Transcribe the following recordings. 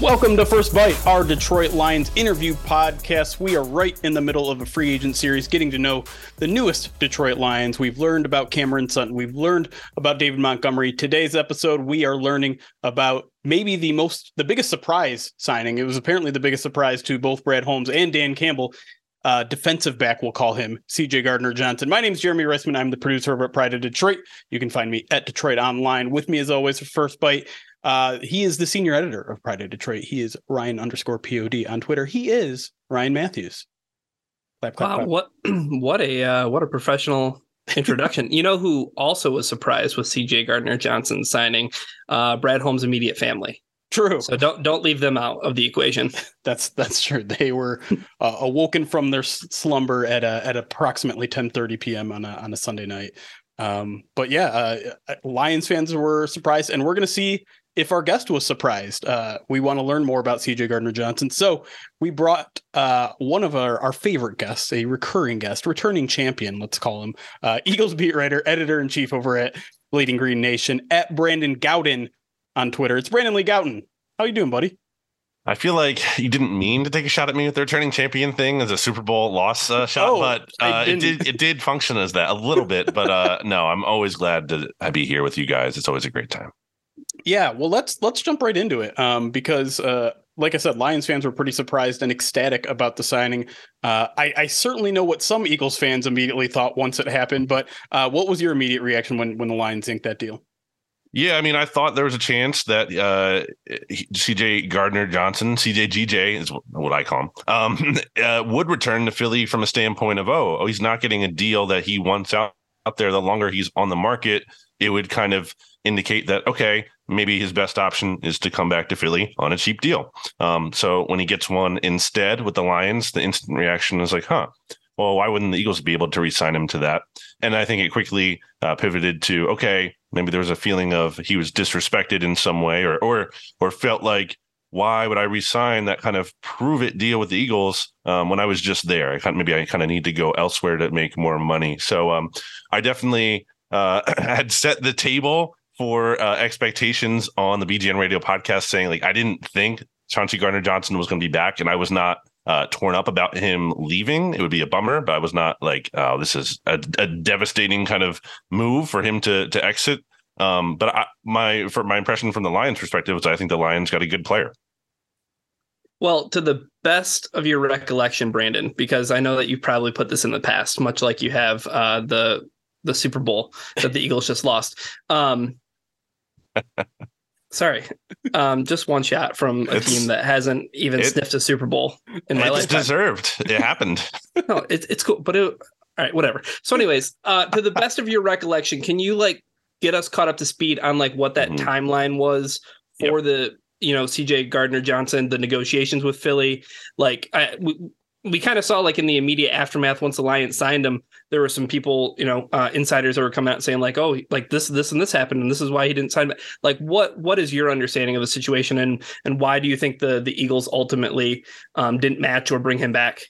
Welcome to First Bite, our Detroit Lions interview podcast. We are right in the middle of a free agent series, getting to know the newest Detroit Lions. We've learned about Cameron Sutton, we've learned about David Montgomery. Today's episode, we are learning about maybe the most, the biggest surprise signing. It was apparently the biggest surprise to both Brad Holmes and Dan Campbell. Uh, defensive back, we'll call him CJ Gardner Johnson. My name is Jeremy Reisman. I'm the producer over at Pride of Detroit. You can find me at DetroitOnLion. With me, as always, for First Bite, uh, he is the senior editor of Pride of Detroit. He is Ryan underscore POD on Twitter. He is Ryan Matthews. Clap, clap, wow, clap. what what a uh, what a professional introduction. you know who also was surprised with CJ Gardner Johnson signing uh, Brad Holmes' immediate family. True. So don't don't leave them out of the equation. that's that's true. They were uh, awoken from their slumber at uh, at approximately 10:30 p.m. on a on a Sunday night. Um, but yeah, uh, uh, Lions fans were surprised, and we're going to see if our guest was surprised. Uh, we want to learn more about CJ Gardner Johnson. So we brought uh, one of our, our favorite guests, a recurring guest, returning champion, let's call him, uh, Eagles beat writer, editor in chief over at Bleeding Green Nation, at Brandon Gowton on Twitter. It's Brandon Lee Gowton. How you doing, buddy? I feel like you didn't mean to take a shot at me with the returning champion thing as a Super Bowl loss uh, shot, oh, but uh, it did it did function as that a little bit. But uh, no, I'm always glad to be here with you guys. It's always a great time. Yeah, well let's let's jump right into it um, because uh, like I said, Lions fans were pretty surprised and ecstatic about the signing. Uh, I, I, certainly know what some Eagles fans immediately thought once it happened, but uh, what was your immediate reaction when when the Lions inked that deal? Yeah, I mean, I thought there was a chance that uh, CJ Gardner Johnson, CJGJ is what I call him, um, uh, would return to Philly from a standpoint of, oh, oh, he's not getting a deal that he wants out, out there. The longer he's on the market, it would kind of indicate that, okay, maybe his best option is to come back to Philly on a cheap deal. Um, so when he gets one instead with the Lions, the instant reaction is like, huh, well, why wouldn't the Eagles be able to re-sign him to that? And I think it quickly uh, pivoted to, okay, maybe there was a feeling of he was disrespected in some way, or or or felt like, why would I resign that kind of prove it deal with the Eagles um, when I was just there? I kind of, maybe I kind of need to go elsewhere to make more money. So um, I definitely uh, had set the table for uh, expectations on the BGN Radio podcast, saying like I didn't think Chauncey Gardner Johnson was going to be back, and I was not uh, torn up about him leaving. It would be a bummer, but I was not like, oh, this is a, a devastating kind of move for him to to exit. Um, but I, my for my impression from the Lions' perspective is I think the Lions got a good player. Well, to the best of your recollection, Brandon, because I know that you've probably put this in the past, much like you have uh, the the Super Bowl that the Eagles just lost. Um, Sorry, um, just one shot from a it's, team that hasn't even it, sniffed a Super Bowl in my life. It's deserved. It happened. no, it's it's cool, but it, all right, whatever. So, anyways, uh, to the best of your recollection, can you like get us caught up to speed on like what that mm-hmm. timeline was for yep. the you know CJ Gardner Johnson, the negotiations with Philly? Like, I, we, we kind of saw like in the immediate aftermath once Lions signed him, there were some people, you know, uh, insiders that were coming out saying like, "Oh, like this, this, and this happened, and this is why he didn't sign." Like, what what is your understanding of the situation, and and why do you think the the Eagles ultimately um, didn't match or bring him back?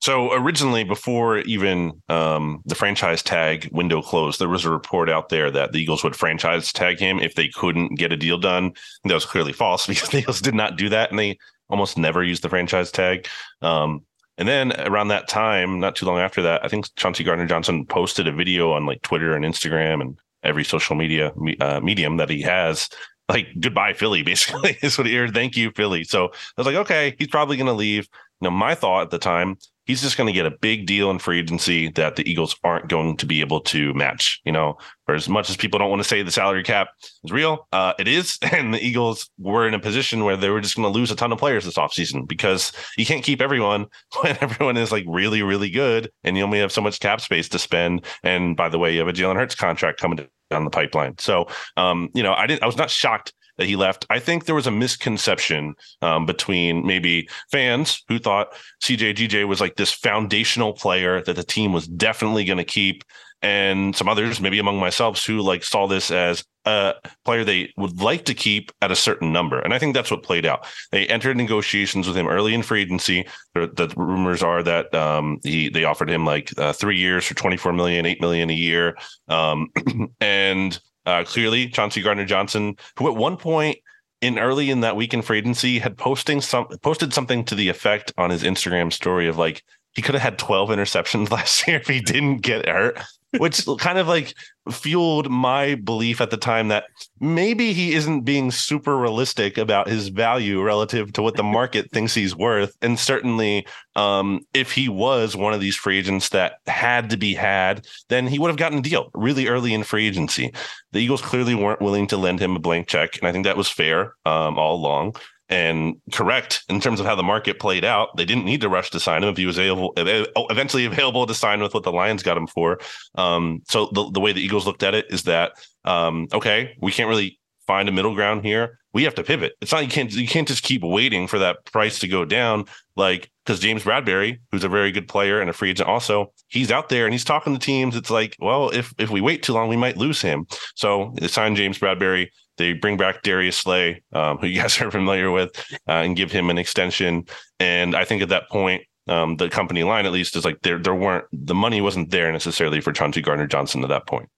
So originally, before even um, the franchise tag window closed, there was a report out there that the Eagles would franchise tag him if they couldn't get a deal done. that was clearly false because the Eagles did not do that, and they almost never used the franchise tag. Um, and then around that time, not too long after that, I think Chauncey Gardner Johnson posted a video on like Twitter and Instagram and every social media uh, medium that he has, like goodbye Philly, basically is what he heard. Thank you, Philly. So I was like, okay, he's probably going to leave. You know, my thought at the time, he's just going to get a big deal in free agency that the Eagles aren't going to be able to match. You know, for as much as people don't want to say the salary cap is real, uh, it is. And the Eagles were in a position where they were just going to lose a ton of players this offseason because you can't keep everyone when everyone is like really, really good and you only have so much cap space to spend. And by the way, you have a Jalen Hurts contract coming down the pipeline. So, um, you know, I didn't, I was not shocked that he left. I think there was a misconception um, between maybe fans who thought CJ GJ was like this foundational player that the team was definitely going to keep, and some others, maybe among myself, who like saw this as a player they would like to keep at a certain number. And I think that's what played out. They entered negotiations with him early in free agency. The, rumors are that um, he they offered him like uh, three years for 24 million, 8 million a year. Um, and uh, clearly, Chauncey Gardner Johnson, who at one point in early in that week in free agency had posting some posted something to the effect on his Instagram story of like he could have had 12 interceptions last year if he didn't get hurt which kind of like fueled my belief at the time that maybe he isn't being super realistic about his value relative to what the market thinks he's worth. And certainly, um, if he was one of these free agents that had to be had, then he would have gotten a deal really early in free agency. The Eagles clearly weren't willing to lend him a blank check, and I think that was fair um, all along and correct in terms of how the market played out. They didn't need to rush to sign him if he was able, eventually available to sign with what the Lions got him for. Um, so the, the way the Eagles looked at it is that um, okay, we can't really find a middle ground here. We have to pivot. It's not you can't you can't just keep waiting for that price to go down. Like because James Bradberry, who's a very good player and a free agent, also he's out there and he's talking to teams. It's like, well, if if we wait too long, we might lose him. So they signed James Bradberry. They bring back Darius Slay, um, who you guys are familiar with, uh, and give him an extension. And I think at that point, um, the company line at least is like there there weren't the money wasn't there necessarily for Chauncey Gardner Johnson at that point.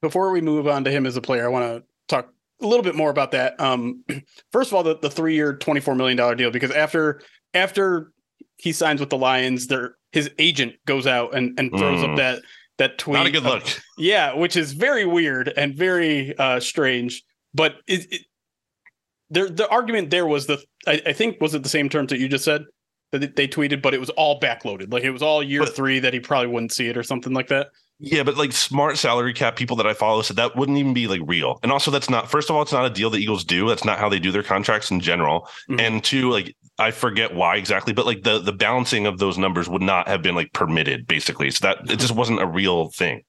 Before we move on to him as a player, I want to talk a little bit more about that. Um, first of all, the, the three year, twenty four million dollar deal because after after he signs with the Lions, there his agent goes out and, and throws mm. up that that tweet. Not a good look. yeah, which is very weird and very uh, strange. But it, it, there, the argument there was the I, I, think was it the same terms that you just said that they tweeted, but it was all backloaded. Like it was all year but, three that he probably wouldn't see it or something like that. Yeah, but like smart salary cap people that I follow said that wouldn't even be like real. And also that's not first of all, it's not a deal the Eagles do. That's not how they do their contracts in general. Mm-hmm. And two, like I forget why exactly, but like the the balancing of those numbers would not have been like permitted, basically. So that it just wasn't a real thing.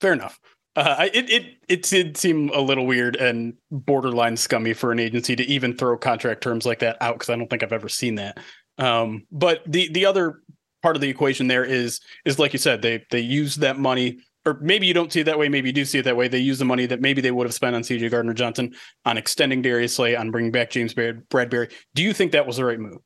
Fair enough. Uh, it, it it did seem a little weird and borderline scummy for an agency to even throw contract terms like that out because I don't think I've ever seen that. Um, but the the other part of the equation there is is like you said they they use that money or maybe you don't see it that way maybe you do see it that way they use the money that maybe they would have spent on CJ Gardner Johnson on extending Darius Slay on bringing back James Bradberry. Do you think that was the right move?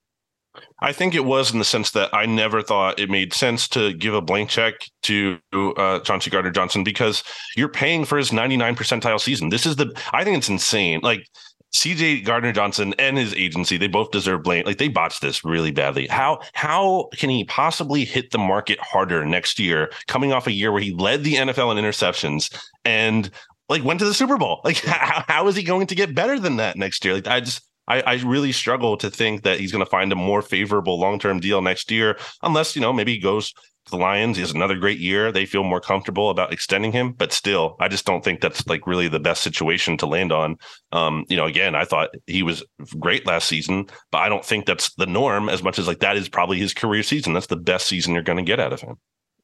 I think it was in the sense that I never thought it made sense to give a blank check to uh, Chauncey Gardner Johnson because you're paying for his 99 percentile season. This is the I think it's insane. Like CJ Gardner Johnson and his agency, they both deserve blame. Like they botched this really badly. How how can he possibly hit the market harder next year, coming off a year where he led the NFL in interceptions and like went to the Super Bowl? Like how, how is he going to get better than that next year? Like I just I, I really struggle to think that he's going to find a more favorable long term deal next year, unless you know maybe he goes to the Lions. He has another great year. They feel more comfortable about extending him, but still, I just don't think that's like really the best situation to land on. Um, you know, again, I thought he was great last season, but I don't think that's the norm as much as like that is probably his career season. That's the best season you're going to get out of him.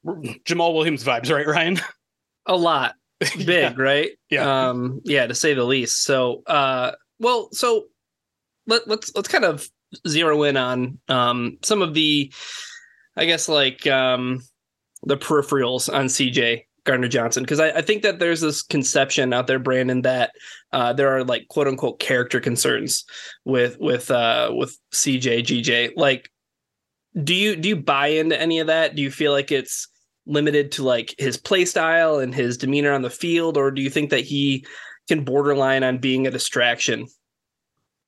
Jamaal Williams vibes, right, Ryan? A lot. Big, yeah. right? Yeah. Um, yeah, to say the least. So, uh, well, so let, let's let's kind of zero in on um, some of the, I guess like um, the peripherals on CJ Gardner Johnson because I, I, think that there's this conception out there, Brandon, that uh, there are like quote unquote character concerns with with uh, with CJ GJ. Like, do you do you buy into any of that? Do you feel like it's limited to like his play style and his demeanor on the field, or do you think that he can borderline on being a distraction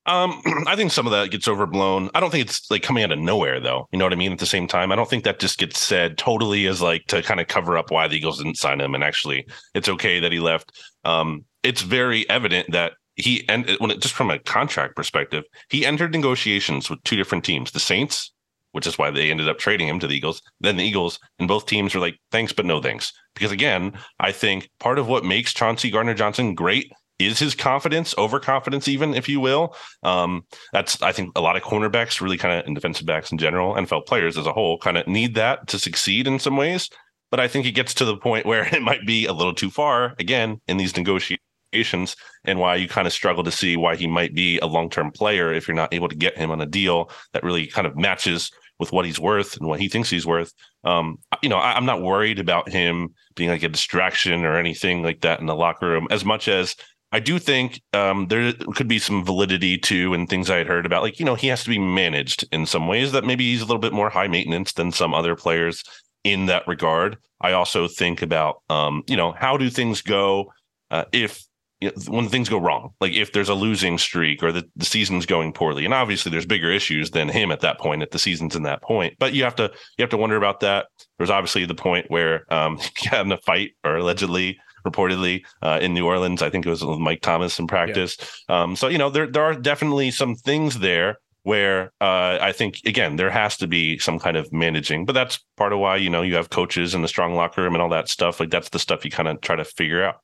um, I think some of that gets overblown. I don't think it's like coming out of nowhere, though. You know what I mean? At the same time, I don't think that just gets said totally as like to kind of cover up why the Eagles didn't sign him. And actually, it's okay that he left. Um, it's very evident that he and when it, just from a contract perspective, he entered negotiations with two different teams, the Saints, which is why they ended up trading him to the Eagles, then the Eagles, and both teams were like, thanks, but no thanks. Because again, I think part of what makes Chauncey Gardner Johnson great is his confidence, overconfidence, even if you will. Um, that's I think a lot of cornerbacks, really kind of, and defensive backs in general, NFL players as a whole, kind of need that to succeed in some ways. But I think it gets to the point where it might be a little too far again in these negotiations, and why you kind of struggle to see why he might be a long term player if you're not able to get him on a deal that really kind of matches with what he's worth and what he thinks he's worth. Um, you know, I, I'm not worried about him being like a distraction or anything like that in the locker room as much as I do think um, there could be some validity to and things I had heard about, like, you know, he has to be managed in some ways that maybe he's a little bit more high maintenance than some other players in that regard. I also think about, um, you know, how do things go uh, if you know, when things go wrong, like if there's a losing streak or the, the season's going poorly, and obviously there's bigger issues than him at that point, at the season's in that point. But you have to you have to wonder about that. There's obviously the point where um, he got in a fight or allegedly reportedly uh, in New Orleans. I think it was with Mike Thomas in practice. Yeah. Um, so you know there there are definitely some things there where uh, I think again there has to be some kind of managing, but that's part of why you know you have coaches and the strong locker room and all that stuff. Like that's the stuff you kind of try to figure out.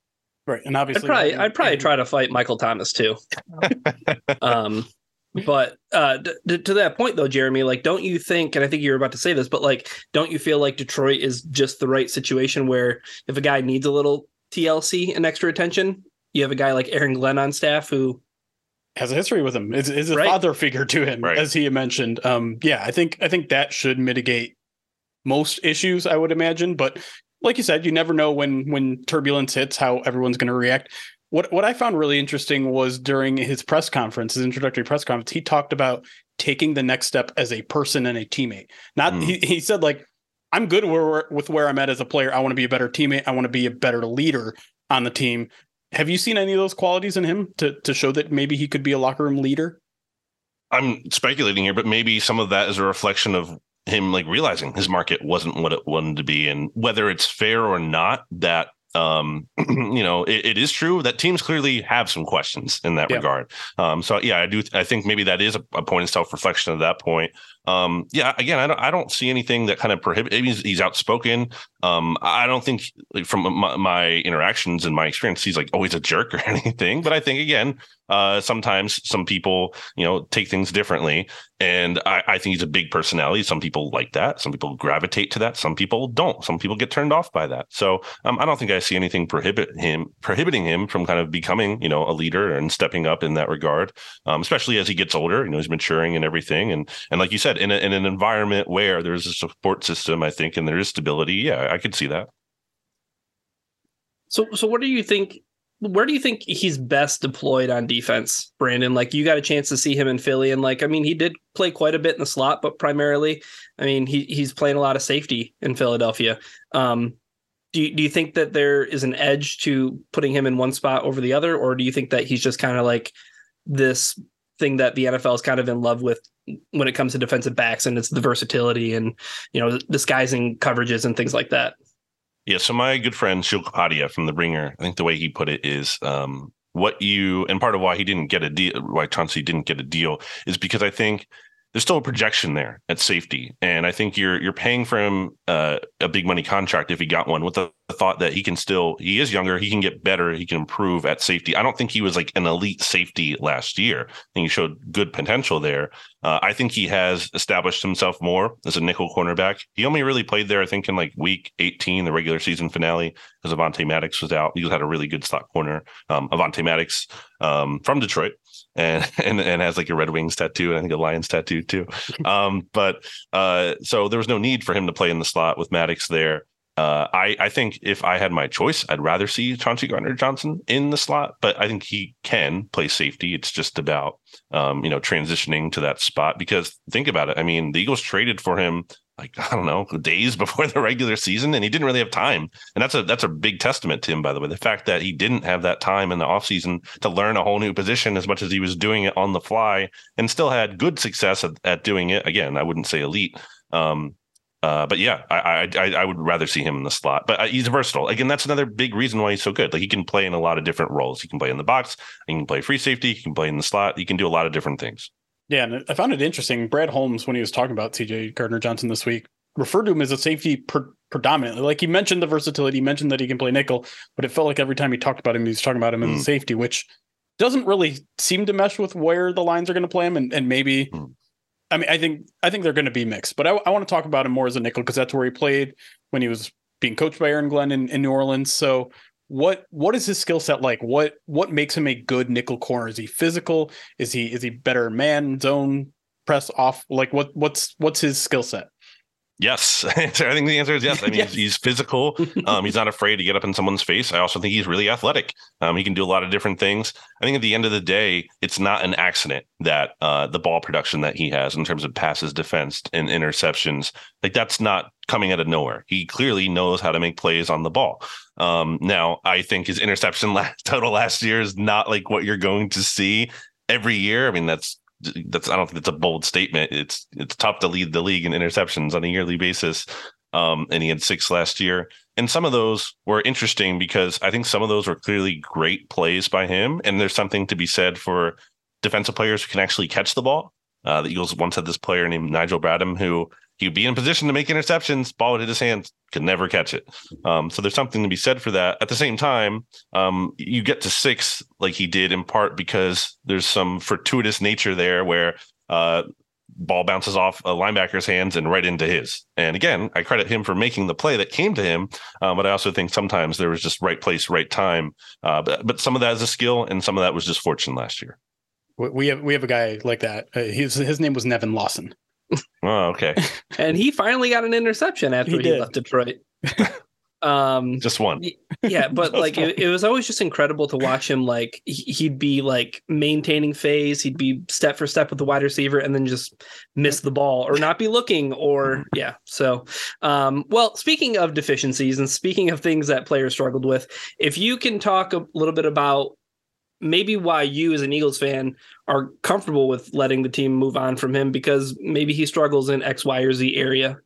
Right, and obviously, I'd probably I'd probably try to fight Michael Thomas too. um, but uh, d- to that point though, Jeremy, like, don't you think? And I think you're about to say this, but like, don't you feel like Detroit is just the right situation where if a guy needs a little TLC and extra attention. You have a guy like Aaron Glenn on staff who has a history with him. Is is a right? father figure to him, right. as he mentioned. Um, yeah, I think I think that should mitigate most issues. I would imagine, but like you said, you never know when when turbulence hits how everyone's going to react. What what I found really interesting was during his press conference, his introductory press conference, he talked about taking the next step as a person and a teammate. Not mm. he, he said like I'm good where, with where I'm at as a player. I want to be a better teammate. I want to be a better leader on the team. Have you seen any of those qualities in him to to show that maybe he could be a locker room leader? I'm speculating here, but maybe some of that is a reflection of him like realizing his market wasn't what it wanted to be, and whether it's fair or not, that um you know it, it is true that teams clearly have some questions in that yeah. regard um so yeah i do i think maybe that is a, a point of self-reflection at that point um, yeah, again, I don't, I don't see anything that kind of prohibit. He's, he's outspoken. Um, I don't think like, from my, my, interactions and my experience, he's like always a jerk or anything. But I think again, uh, sometimes some people, you know, take things differently, and I, I think he's a big personality. Some people like that. Some people gravitate to that. Some people don't. Some people get turned off by that. So um, I don't think I see anything prohibit him prohibiting him from kind of becoming, you know, a leader and stepping up in that regard. Um, especially as he gets older, you know, he's maturing and everything. And and like you said in, a, in an environment where there's a support system, I think, and there is stability, yeah, I could see that. So, so what do you think? Where do you think he's best deployed on defense, Brandon? Like, you got a chance to see him in Philly, and like, I mean, he did play quite a bit in the slot, but primarily, I mean, he he's playing a lot of safety in Philadelphia. Um, do you, do you think that there is an edge to putting him in one spot over the other, or do you think that he's just kind of like this thing that the NFL is kind of in love with when it comes to defensive backs and it's the versatility and you know disguising coverages and things like that. Yeah, so my good friend Kapadia from The Ringer, I think the way he put it is um, what you and part of why he didn't get a deal, why Chauncey didn't get a deal, is because I think there's still a projection there at safety, and I think you're you're paying for him uh, a big money contract if he got one with the thought that he can still he is younger, he can get better, he can improve at safety. I don't think he was like an elite safety last year. I think he showed good potential there. Uh, I think he has established himself more as a nickel cornerback. He only really played there, I think, in like week 18, the regular season finale, because Avonte Maddox was out. He had a really good slot corner. Um, Avonte Maddox um, from Detroit and and and has like a Red Wings tattoo and I think a Lions tattoo too. Um, but uh, so there was no need for him to play in the slot with Maddox there. Uh, I I think if I had my choice, I'd rather see Chauncey Gardner Johnson in the slot, but I think he can play safety. It's just about um, you know transitioning to that spot because think about it. I mean, the Eagles traded for him like I don't know days before the regular season, and he didn't really have time. And that's a that's a big testament to him, by the way. The fact that he didn't have that time in the offseason to learn a whole new position as much as he was doing it on the fly, and still had good success at, at doing it. Again, I wouldn't say elite. Um, Uh, but yeah, I, I I would rather see him in the slot. But uh, he's versatile. Again, that's another big reason why he's so good. Like he can play in a lot of different roles. He can play in the box. He can play free safety. He can play in the slot. He can do a lot of different things. Yeah, and I found it interesting. Brad Holmes, when he was talking about CJ Gardner Johnson this week, referred to him as a safety per- predominantly. Like he mentioned the versatility, he mentioned that he can play nickel, but it felt like every time he talked about him, he was talking about him mm. as a hmm. safety, which doesn't really seem to mesh with where the lines are going to play him, and, and maybe. Mm. I mean, I think I think they're going to be mixed, but I, I want to talk about him more as a nickel because that's where he played when he was being coached by Aaron Glenn in, in New Orleans. So, what what is his skill set like? What what makes him a good nickel corner? Is he physical? Is he is he better man zone press off? Like what what's what's his skill set? Yes, I think the answer is yes. I mean, yes. He's, physical. Um, he's not afraid to get up in someone's face. I also think he's really athletic. Um, he can do a lot of different things. I think at the end of the day, it's not an accident that uh, the ball production that he has in terms of passes, defense, and interceptions, like that's not coming out of nowhere. He clearly knows how to make plays on the ball. Um, now, I think his interception last, total last year is not like what you're going to see every year. I mean, that's that's I don't think that's a bold statement. It's it's tough to lead the league in interceptions on a yearly basis. Um, and he had six last year. And some of those were interesting because I think some of those were clearly great plays by him. And there's something to be said for defensive players who can actually catch the ball. Uh, the Eagles once had this player named Nigel Bradham who he would be in position to make interceptions, ball would hit his hands, could never catch it. Um, so there's something to be said for that. At the same time, um, you get to six like he did in part because there's some fortuitous nature there where uh, ball bounces off a linebacker's hands and right into his. And again, I credit him for making the play that came to him, um, but I also think sometimes there was just right place, right time. Uh, but but some of that is a skill, and some of that was just fortune last year. We have we have a guy like that. Uh, his his name was Nevin Lawson. Oh, okay. and he finally got an interception after he, he left Detroit. um just one yeah but like it, it, was always just incredible to watch him like he'd be like maintaining phase he'd be step for step with the wide receiver and then just miss the ball or not be looking or yeah so um well speaking of deficiencies and speaking of things that players struggled with if you can talk a little bit about maybe why you as an Eagles fan are comfortable with letting the team move on from him because maybe he struggles in X, Y, or Z area.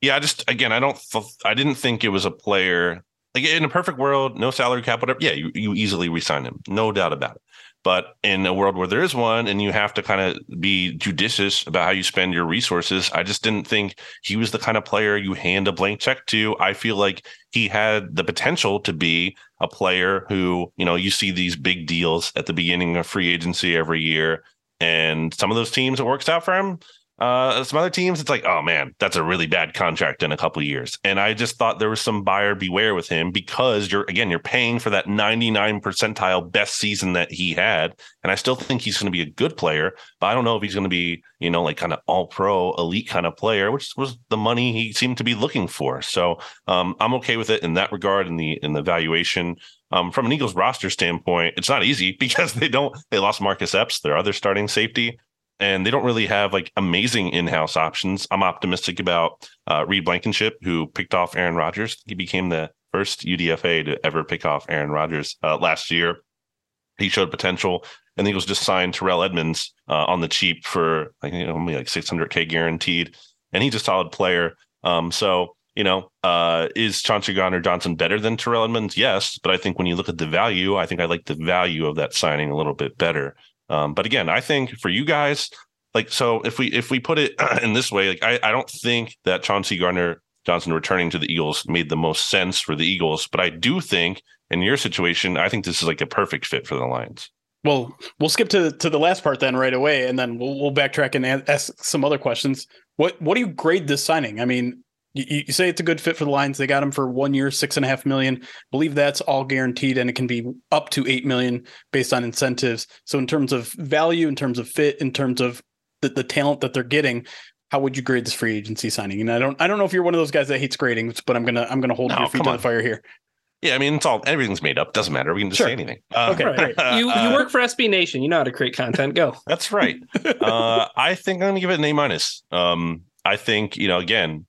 Yeah, I just again, I don't, I didn't think it was a player like in a perfect world, no salary cap, whatever. Yeah, you, you easily resign him, no doubt about it. But in a world where there is one and you have to kind of be judicious about how you spend your resources, I just didn't think he was the kind of player you hand a blank check to. I feel like he had the potential to be a player who, you know, you see these big deals at the beginning of free agency every year. And some of those teams, it works out for him. Uh, some other teams, it's like, oh man, that's a really bad contract in a couple years. And I just thought there was some buyer beware with him because you're again, you're paying for that 99 percentile best season that he had. And I still think he's going to be a good player, but I don't know if he's going to be, you know, like kind of all pro elite kind of player, which was the money he seemed to be looking for. So um, I'm okay with it in that regard in the in the valuation. Um, from an Eagles roster standpoint, it's not easy because they don't they lost Marcus Epps, their other starting safety and they don't really have like amazing in-house options. I'm optimistic about uh, Reed Blankenship, who picked off Aaron Rodgers. He became the first UDFA to ever pick off Aaron Rodgers uh, last year. He showed potential, and he was just signed Terrell Edmunds uh, on the cheap for like know, only like 600k guaranteed, and he's a solid player. Um, so you know, uh, is Chauncey Gardner Johnson better than Terrell Edmunds? Yes, but I think when you look at the value, I think I like the value of that signing a little bit better. Um, but again, I think for you guys, like so, if we if we put it in this way, like I, I don't think that Chauncey Gardner Johnson returning to the Eagles made the most sense for the Eagles, but I do think in your situation, I think this is like a perfect fit for the Lions. Well, we'll skip to to the last part then right away, and then we'll we'll backtrack and ask some other questions. What what do you grade this signing? I mean, you, you, say it's a good fit for the Lions. They got him for one year, six and a half million. I believe that's all guaranteed, and it can be up to eight million based on incentives. So, in terms of value, in terms of fit, in terms of the, the talent that they're getting, how would you grade this free agency signing? And I don't, I don't know if you're one of those guys that hates grading, but I'm gonna, I'm gonna hold no, your feet to the fire here. Yeah, I mean, it's all everything's made up. Doesn't matter. We can just sure. say anything. Uh, okay, right. you you work for SB Nation. You know how to create content. Go. That's right. uh, I think I'm gonna give it an A minus. Um, I think you know, again,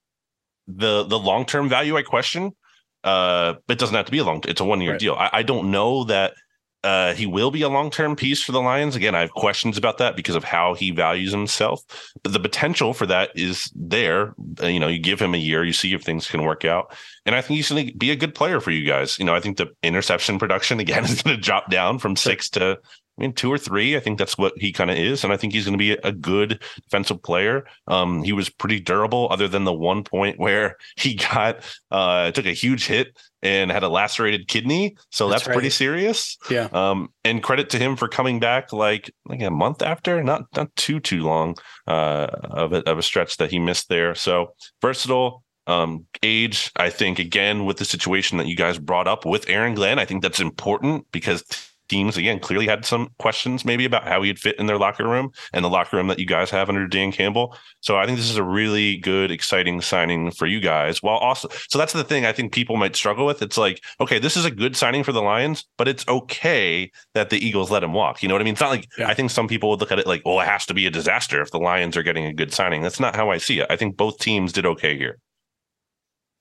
the the long term value I question. Uh, it doesn't have to be a long. It's a one year right. deal. I, I don't know that uh, he will be a long term piece for the Lions. Again, I have questions about that because of how he values himself. But the potential for that is there. Uh, you know, you give him a year, you see if things can work out. And I think he's going to be a good player for you guys. You know, I think the interception production, again, is going to drop down from six to I mean, two or three. I think that's what he kind of is, and I think he's going to be a good defensive player. Um, he was pretty durable, other than the one point where he got uh, took a huge hit and had a lacerated kidney. So that's, that's right. pretty serious. Yeah. Um, and credit to him for coming back like like a month after, not not too too long uh, of a, of a stretch that he missed there. So versatile. Um, age, I think, again, with the situation that you guys brought up with Aaron Glenn, I think that's important because teams again clearly had some questions maybe about how he'd fit in their locker room and the locker room that you guys have under Dan Campbell. So I think this is a really good, exciting signing for you guys. While also, so that's the thing I think people might struggle with. It's like, okay, this is a good signing for the Lions, but it's okay that the Eagles let him walk. You know what I mean? It's not like yeah. I think some people would look at it like, well, it has to be a disaster if the Lions are getting a good signing. That's not how I see it. I think both teams did okay here.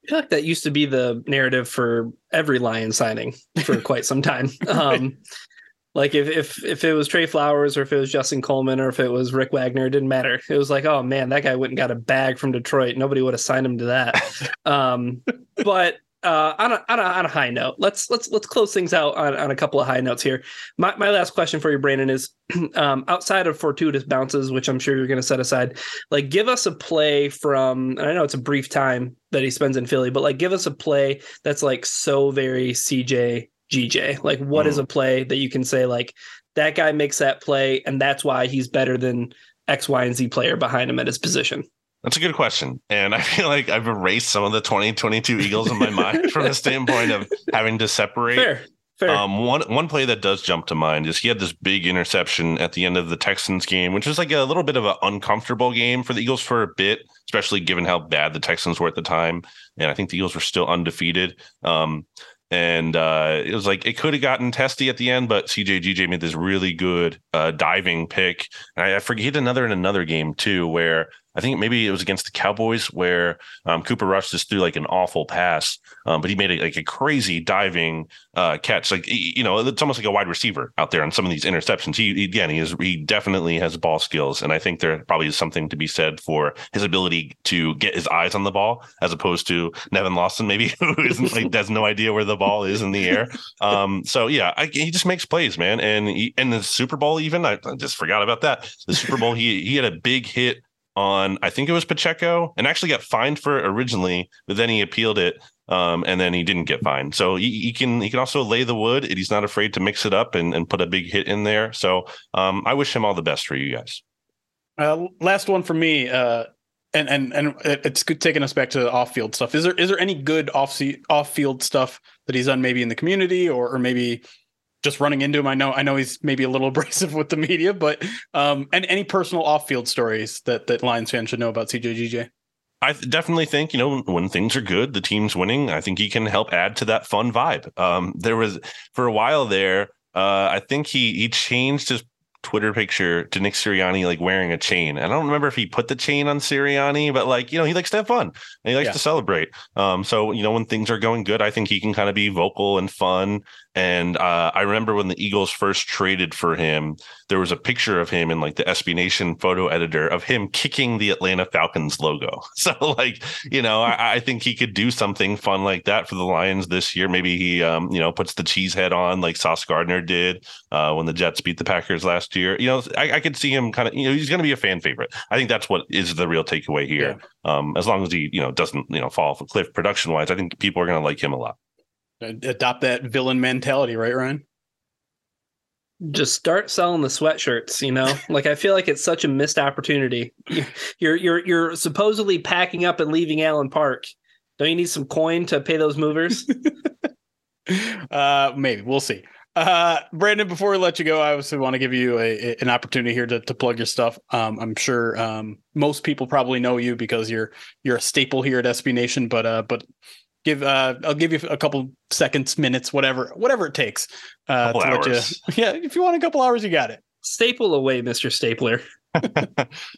I feel like that used to be the narrative for every Lion signing for quite some time. Um, like if if if it was Trey Flowers or if it was Justin Coleman or if it was Rick Wagner, it didn't matter. It was like, oh man, that guy went and got a bag from Detroit. Nobody would have signed him to that. um, but uh, on a, on a on a high note, let's let's let's close things out on, on a couple of high notes here. My my last question for you, Brandon, is um, outside of fortuitous bounces, which I'm sure you're going to set aside. Like, give us a play from. I know it's a brief time that he spends in Philly, but like, give us a play that's like so very CJ GJ. Like, what mm. is a play that you can say like that guy makes that play, and that's why he's better than X, Y, and Z player behind him at his position. That's a good question. And I feel like I've erased some of the 2022 Eagles in my mind from the standpoint of having to separate. Fair. Fair. Um, one one play that does jump to mind is he had this big interception at the end of the Texans game, which was like a little bit of an uncomfortable game for the Eagles for a bit, especially given how bad the Texans were at the time. And I think the Eagles were still undefeated. Um, and uh, it was like it could have gotten testy at the end, but CJ GJ made this really good uh, diving pick. And I, I forget another in another game too, where I think maybe it was against the Cowboys where um, Cooper Rush just threw like an awful pass, um, but he made like a crazy diving uh, catch. Like you know, it's almost like a wide receiver out there on some of these interceptions. He, he again, he is he definitely has ball skills, and I think there probably is something to be said for his ability to get his eyes on the ball as opposed to Nevin Lawson, maybe who isn't like has no idea where the ball is in the air. Um, so yeah, I, he just makes plays, man. And he, and the Super Bowl, even I, I just forgot about that. The Super Bowl, he he had a big hit on I think it was Pacheco and actually got fined for it originally, but then he appealed it. Um, and then he didn't get fined. So he, he, can he can also lay the wood. And he's not afraid to mix it up and, and put a big hit in there. So um, I wish him all the best for you guys. Uh, last one for me. Uh, and and and it's good taking us back to off field stuff. Is there is there any good off off field stuff that he's done maybe in the community or or maybe just running into him. I know I know he's maybe a little abrasive with the media, but um, and any personal off field stories that that Lions fans should know about CJGJ. I definitely think you know when things are good, the team's winning. I think he can help add to that fun vibe. Um, there was for a while there. Uh, I think he he changed his Twitter picture to Nick Sirianni like wearing a chain. And I don't remember if he put the chain on Sirianni, but like, you know, he likes to have fun and he likes yeah. to celebrate. Um, so, you know, when things are going good, I think he can kind of be vocal and fun and uh, I remember when the Eagles first traded for him, there was a picture of him in like the SB Nation photo editor of him kicking the Atlanta Falcons logo. So, like, you know, I, I, think he could do something fun like that for the Lions this year. Maybe he, um, you know, puts the cheese head on like Sauce Gardner did uh, when the Jets beat the Packers last year. You know, I, I could see him kind of, you know, he's going to be a fan favorite. I think that's what is the real takeaway here. Yeah. Um, as long as he, you know, doesn't, you know, fall off a cliff production wise, I think people are going to like him a lot adopt that villain mentality, right, Ryan? Just start selling the sweatshirts, you know? like I feel like it's such a missed opportunity. You're you're you're supposedly packing up and leaving Allen Park. Don't you need some coin to pay those movers? uh maybe. We'll see. Uh, Brandon, before we let you go, I obviously want to give you a, a, an opportunity here to, to plug your stuff. Um, I'm sure um, most people probably know you because you're you're a staple here at SB Nation, but uh, but give uh I'll give you a couple seconds, minutes, whatever, whatever it takes. Uh to let you, yeah, if you want a couple hours, you got it. Staple away, Mr. Stapler.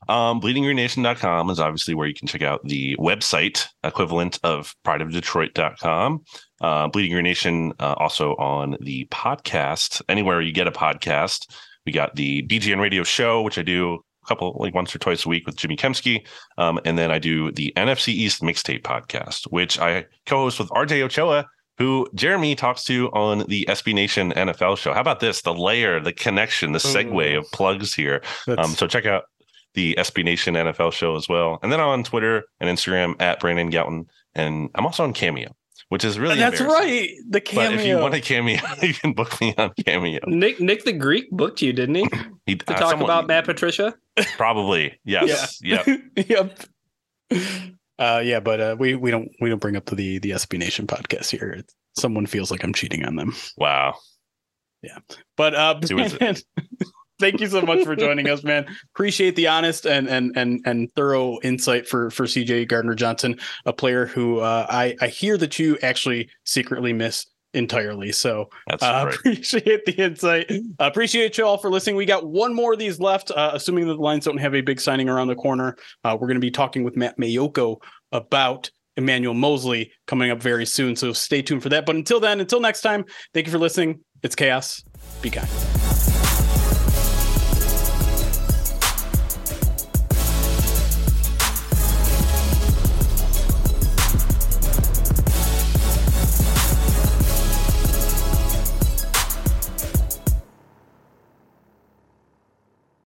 um, bleedinggreennation.com is obviously where you can check out the website equivalent of prideofdetroit.com. Uh, Bleeding Green Nation uh, also on the podcast, anywhere you get a podcast. We got the BGN radio show, which I do a couple, like once or twice a week with Jimmy Kempski. Um, and then I do the NFC East mixtape podcast, which I co host with RJ Ochoa, who Jeremy talks to on the SB Nation NFL show. How about this? The layer, the connection, the segue of plugs here. Um, so check out the SB Nation NFL show as well. And then I'm on Twitter and Instagram at Brandon Gowton. And I'm also on Cameo, which is really That's right. The cameo. But if you want a cameo, you can book me on Cameo. Nick Nick the Greek booked you, didn't he? He, To uh, talk someone- about Matt Patricia. Probably. Yes. Yep. yep. Uh, yeah, but uh, we we don't we don't bring up the the SB Nation podcast here. It's, someone feels like I'm cheating on them. Wow. Yeah. But uh, it? Thank you so much for joining us, man. Appreciate the honest and and and and thorough insight for for CJ Gardner Johnson, a player who uh, I I hear that you actually secretly miss entirely. So uh, appreciate the insight. Uh, appreciate you all for listening. We got one more of these left, uh, assuming that the Lions don't have a big signing around the corner. Uh, we're going to be talking with Matt Maiocco about Emmanuel Moseley coming up very soon. So stay tuned for that. But until then, until next time, thank you for listening. It's chaos. Be kind.